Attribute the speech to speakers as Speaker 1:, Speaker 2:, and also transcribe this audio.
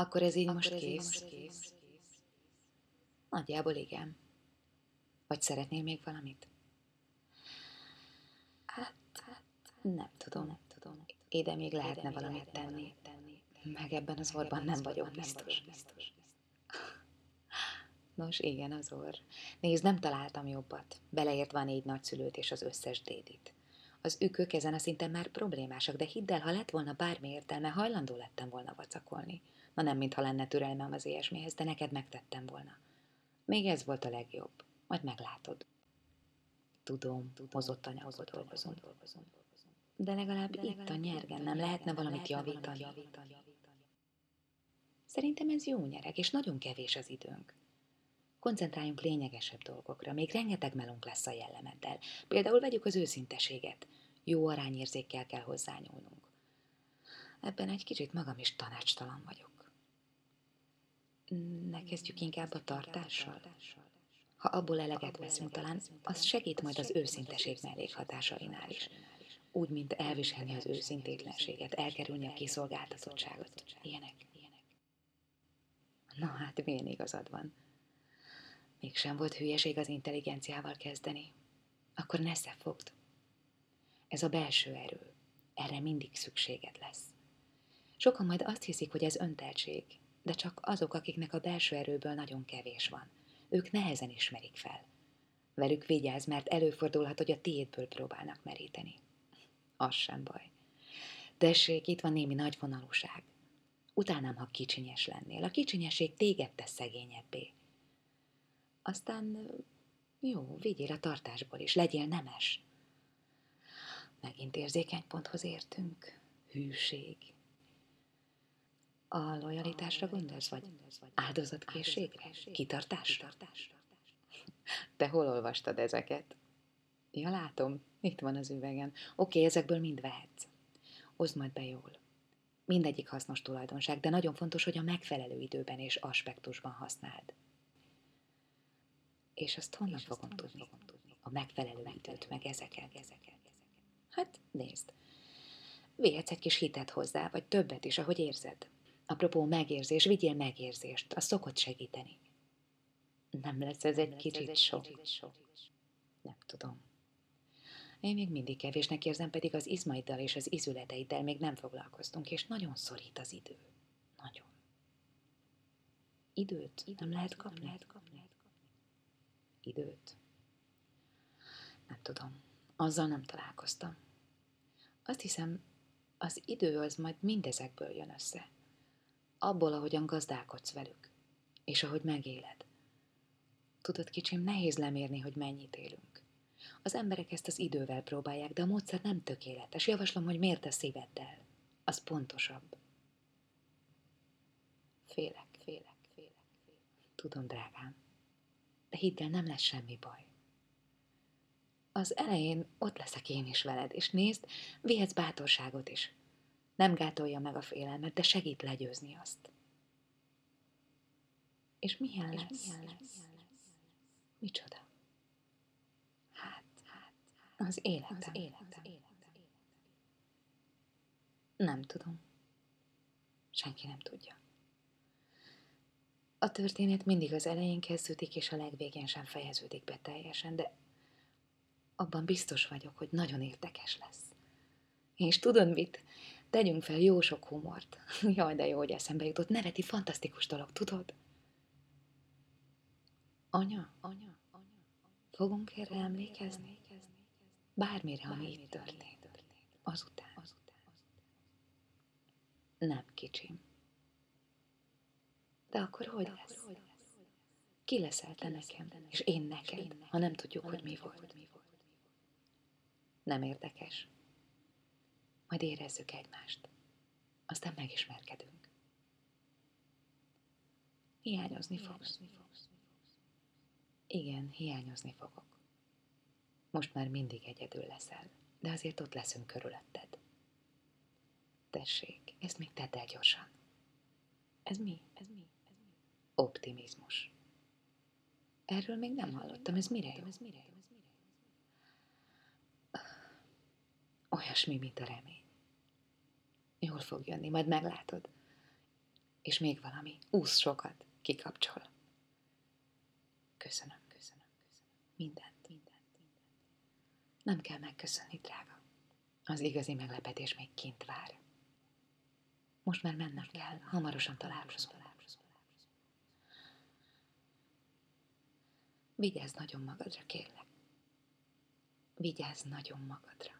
Speaker 1: Akkor ez így Akkor most, ez kész? most kész? Nagyjából igen. Vagy szeretnél még valamit? Hát, hát nem tudom, nem tudom. Ide még lehetne Ide valamit lehetne tenni. tenni. Meg ebben az orban nem vagyok biztos. biztos. Nos, igen, az orr. Nézd, nem találtam jobbat. Beleértve a négy nagyszülőt és az összes dédit. Az ükök ezen a szinten már problémásak, de hidd el, ha lett volna bármi értelme, hajlandó lettem volna vacakolni. Na nem, mintha lenne türelmem az ilyesmihez, de neked megtettem volna. Még ez volt a legjobb. Majd meglátod. Tudom, hozott anyagot dolgozom. dolgozom. De legalább de itt a nyergen nem lehetne valamit javítani. javítani. Szerintem ez jó nyereg, és nagyon kevés az időnk. Koncentráljunk lényegesebb dolgokra, még rengeteg melunk lesz a jellemeddel. Például vegyük az őszinteséget. Jó arányérzékkel kell hozzányúlnunk. Ebben egy kicsit magam is tanácstalan vagyok. Ne kezdjük inkább a tartással. Ha abból eleget veszünk, talán az segít majd az őszinteség mellékhatásainál is. Úgy, mint elviselni az őszintétlenséget, elkerülni a kiszolgáltatottságot. Ilyenek. Na hát, milyen igazad van. Mégsem volt hülyeség az intelligenciával kezdeni. Akkor ne fogd. Ez a belső erő. Erre mindig szükséged lesz. Sokan majd azt hiszik, hogy ez önteltség, de csak azok, akiknek a belső erőből nagyon kevés van. Ők nehezen ismerik fel. Velük vigyázz, mert előfordulhat, hogy a tiédből próbálnak meríteni. Az sem baj. Tessék, itt van némi nagyvonalúság. Utálnám, ha kicsinyes lennél. A kicsinyesség téged tesz szegényebbé. Aztán jó, vigyél a tartásból is, legyél nemes. Megint érzékeny ponthoz értünk. Hűség. A lojalitásra gondolsz, vagy áldozatkészségre? Kitartásra? Te hol olvastad ezeket? Ja, látom, itt van az üvegen. Oké, ezekből mind vehetsz. Oszd majd be jól. Mindegyik hasznos tulajdonság, de nagyon fontos, hogy a megfelelő időben és aspektusban használd. És azt honnan és fogom, azt tudni? fogom tudni? A megfelelő időt, meg ezeket, ezeket. Hát, nézd. Vihetsz egy kis hitet hozzá, vagy többet is, ahogy érzed. Apropó megérzés, vigyél megérzést, az szokott segíteni. Nem lesz ez egy kicsit sok. Nem tudom. Én még mindig kevésnek érzem, pedig az izmaiddal és az izületeiddel még nem foglalkoztunk, és nagyon szorít az idő. Nagyon. Időt, Időt nem lehet kapni. Nem lehet kapni. Időt. Nem tudom. Azzal nem találkoztam. Azt hiszem, az idő az majd mindezekből jön össze. Abból, ahogyan gazdálkodsz velük, és ahogy megéled. Tudod, kicsim, nehéz lemérni, hogy mennyit élünk. Az emberek ezt az idővel próbálják, de a módszer nem tökéletes. Javaslom, hogy miért a szíveddel. Az pontosabb. Félek, félek, félek, félek. Tudom, drágám. De hidd el, nem lesz semmi baj. Az elején ott leszek én is veled, és nézd, vihetsz bátorságot is. Nem gátolja meg a félelmet, de segít legyőzni azt. És milyen lesz? És milyen lesz? Micsoda? Hát, hát, az életem. Az életem. életem. Nem tudom. Senki nem tudja. A történet mindig az elején kezdődik, és a legvégén sem fejeződik be teljesen, de abban biztos vagyok, hogy nagyon érdekes lesz. És tudod mit? Tegyünk fel jó sok humort. Jaj, de jó, hogy eszembe jutott. Neveti fantasztikus dolog, tudod? Anya, anya, anya, fogunk erre emlékezni? Bármire, ami itt történt. Azután. Nem, kicsim. De akkor hogy lesz? Ki leszel te nekem, és én neked, ha nem tudjuk, hogy mi volt? Nem érdekes. Majd érezzük egymást. Aztán megismerkedünk. Hiányozni fogsz. Igen, hiányozni fogok. Most már mindig egyedül leszel, de azért ott leszünk körülötted. Tessék, ezt még tedd el gyorsan. Ez mi? Ez mi? Ez mi? Optimizmus. Erről még nem hallottam, ez mire jó? Ez mire jó? Olyasmi, mint a remény. Jól fog jönni, majd meglátod. És még valami, úsz sokat, kikapcsol. Köszönöm, köszönöm, köszönöm. Mindent, mindent, mindent. Nem kell megköszönni, drága. Az igazi meglepetés még kint vár. Most már mennem kell, hamarosan találkozunk. Vigyázz nagyon magadra, kérlek. Vigyázz nagyon magadra.